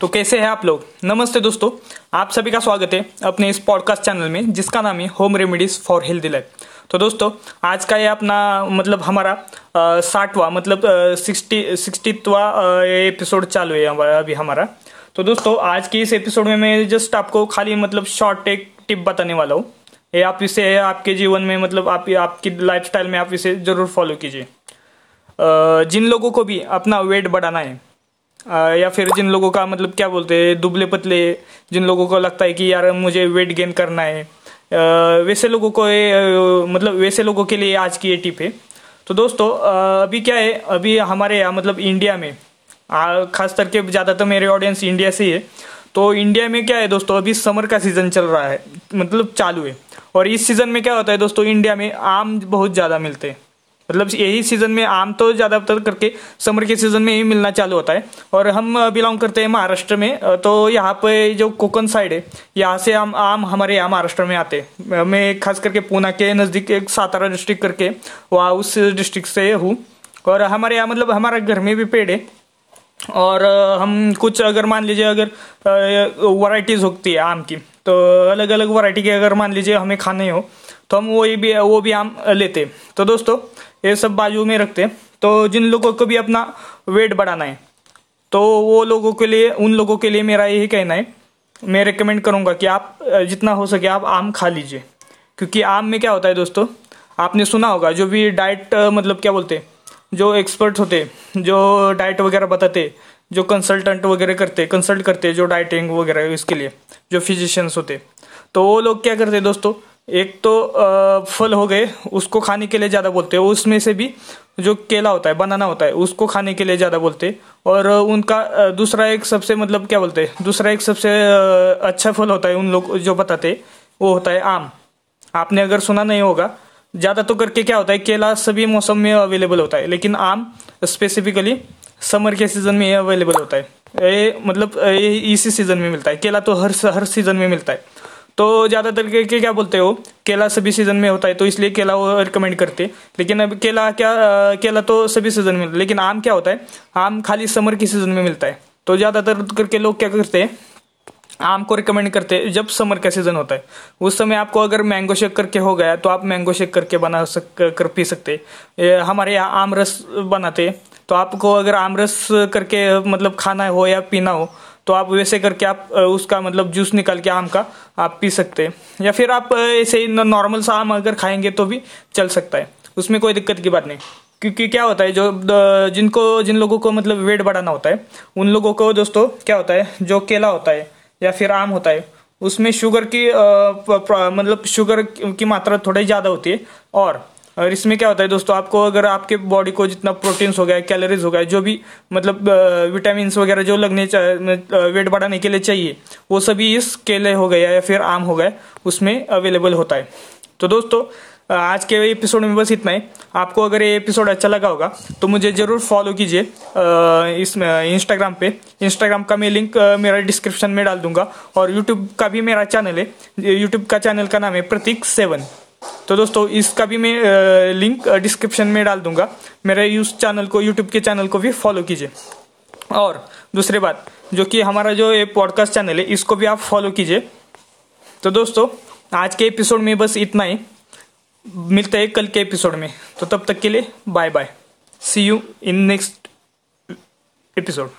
तो कैसे हैं आप लोग? नमस्ते दोस्तों, आप सभी का स्वागत है अपने इस पॉडकास्ट चैनल में, जिसका नाम है home remedies for healthy life तो दोस्तों, आज का ये अपना मतलब हमारा साठवा मतलब सिक्सटी सिक्सटीवा एपिसोड चालू है अभी हमारा। तो दोस्तों, आज के इस एपिसोड में मैं जस्ट आपको खाली मतलब शॉर्ट एक टिप बताने वाला हूँ। ये आप इसे, आपके जीवन में मतलब आप, आपकी लाइफ में आप इसे ज़रूर फॉलो कीजिए। जिन लोगों को भी अपना वेट बढ़ाना है या फिर जिन लोगों का मतलब क्या बोलते हैं दुबले पतले जिन लोगों को लगता है कि यार मुझे वेट गेन करना है वैसे लोगों को ए, मतलब वैसे लोगों के लिए आज की ये टिप है। तो दोस्तों अभी क्या है अभी हमारे यहाँ मतलब इंडिया में खास करके ज़्यादातर मेरे ऑडियंस इंडिया से ही है। तो इंडिया में क्या है दोस्तों अभी समर का सीज़न चल रहा है मतलब चालू है। और इस सीज़न में क्या होता है दोस्तों इंडिया में आम बहुत ज़्यादा मिलते हैं। मतलब यही सीज़न में आम तो ज़्यादातर करके समर के सीज़न में ही मिलना चालू होता है। और हम बिलोंग करते हैं महाराष्ट्र में तो यहाँ पे जो कोकन साइड है, यहाँ से हम, आम हमारे यहाँ महाराष्ट्र में आते हैं। मैं खास करके पूना के नज़दीक एक सातारा डिस्ट्रिक्ट करके, वहाँ उस डिस्ट्रिक्ट से हूँ। और हमारे यहाँ मतलब हमारा घर में भी पेड़ है। और हम कुछ अगर मान लीजिए अगर वैरायटीज होती है आम की तो अलग अलग वैरायटी के अगर मान लीजिए हमें खाने हो तो हम वही भी, वो भी आम लेते तो दोस्तों, ये सब बाजू में रखते हैं। तो जिन लोगों को भी अपना वेट बढ़ाना है तो वो लोगों के लिए, उन लोगों के लिए मेरा यही कहना है। मैं रिकमेंड करूँगा कि आप, जितना हो सके आप आम खा लीजिए। क्योंकि आम में क्या होता है दोस्तों, आपने सुना होगा, जो भी डाइट मतलब क्या बोलते जो एक्सपर्ट होते, जो डाइट वगैरह बताते, जो कंसल्टेंट वगैरह करते कंसल्ट करते, जो डाइटिंग वगैरह इसके लिए, जो फिजिशियंस होते। तो वो लोग क्या करते दोस्तों एक तो फल हो गए, उसको खाने के लिए ज़्यादा बोलते हैं। उसमें से भी जो केला होता है, बनाना होता है, उसको खाने के लिए ज़्यादा बोलते और उनका दूसरा एक सबसे मतलब क्या बोलते हैं? दूसरा एक सबसे अच्छा फल होता है, उन लोग जो बताते वो होता है आम। आपने अगर सुना नहीं होगा, ज़्यादा तो करके क्या होता है, केला सभी मौसम में अवेलेबल होता है, लेकिन आम स्पेसिफिकली समर के सीज़न में अवेलेबल होता है। ये मतलब इसी सीज़न में मिलता है। केला तो हर हर सीज़न में मिलता है। तो ज़्यादातर के, क्या बोलते हो? केला सभी सीज़न में होता है तो इसलिए केला वो रिकमेंड करते। लेकिन अब केला क्या केला तो सभी सीज़न में लेकिन आम क्या होता है? आम खाली समर के सीज़न में मिलता है। तो ज़्यादातर करके लोग क्या करते हैं? आम को रिकमेंड करते हैं जब समर का सीज़न होता है। उस समय आपको अगर मैंगो शेक करके हो गया तो आप मैंगो शेक करके बना सक कर पी सकते हमारे यहाँ आम रस बनाते तो आपको अगर आम रस करके मतलब खाना हो या पीना हो तो आप वैसे करके आप उसका मतलब जूस निकाल के आम का आप पी सकते हैं। या फिर आप ऐसे नॉर्मल सा आम अगर खाएँगे तो भी चल सकता है। उसमें कोई दिक्कत की बात नहीं। क्योंकि क्या होता है, जो जिनको, जिन लोगों को मतलब वेट बढ़ाना होता है, उन लोगों को दोस्तों क्या होता है, जो केला होता है या फिर आम होता है, उसमें शुगर की मतलब शुगर की मात्रा थोड़ी ज़्यादा होती है और और इसमें क्या होता है दोस्तों, आपको अगर आपके बॉडी को जितना प्रोटीन्स हो गया कैलोरीज हो गया जो भी मतलब विटामिन वगैरह जो लगने वेट बढ़ाने के लिए चाहिए, वो सभी इस केले हो गया या फिर आम हो गए, उसमें अवेलेबल होता है। तो दोस्तों आज के एपिसोड में बस इतना ही। आपको अगर ये एपिसोड अच्छा लगा होगा तो मुझे ज़रूर फॉलो कीजिए इस इंस्टाग्राम पे। इंस्टाग्राम का मैं लिंक मेरा डिस्क्रिप्शन में डाल दूँगा, और यूट्यूब का भी मेरा चैनल है। यूट्यूब का चैनल का नाम है प्रतीक सेवन तो दोस्तों, इसका भी मैं लिंक डिस्क्रिप्शन में डाल दूँगा। मेरे यूज़ चैनल को यूट्यूब के चैनल को भी फॉलो कीजिए। और दूसरी बात, जो कि हमारा जो ये पॉडकास्ट चैनल है, इसको भी आप फॉलो कीजिए। तो दोस्तों, आज के एपिसोड में बस इतना ही। मिलते हैं कल के एपिसोड में। तो तब तक के लिए bye bye see you in next episode